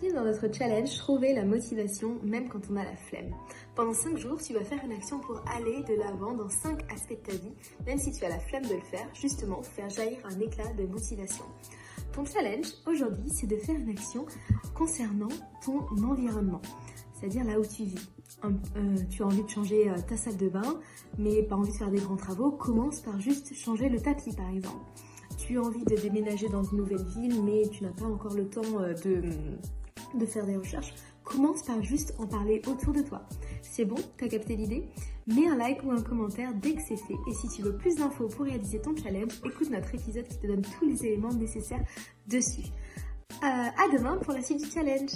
Bienvenue dans notre challenge Trouver la motivation même quand on a la flemme. Pendant 5 jours, tu vas faire une action pour aller de l'avant dans 5 aspects de ta vie, même si tu as la flemme de le faire, justement faire jaillir un éclat de motivation. Ton challenge aujourd'hui, c'est de faire une action concernant ton environnement, c'est-à-dire là où tu vis. Euh, tu as envie de changer euh, ta salle de bain, mais pas envie de faire des grands travaux, commence par juste changer le tapis par exemple tu as envie de déménager dans une nouvelle ville, mais tu n'as pas encore le temps euh, de, de faire des recherches, commence par juste en parler autour de toi. C'est bon, t'as capté l'idée? Mets un like ou un commentaire dès que c'est fait. Et si tu veux plus d'infos pour réaliser ton challenge, écoute notre épisode qui te donne tous les éléments nécessaires dessus. Euh, à demain pour la suite du challenge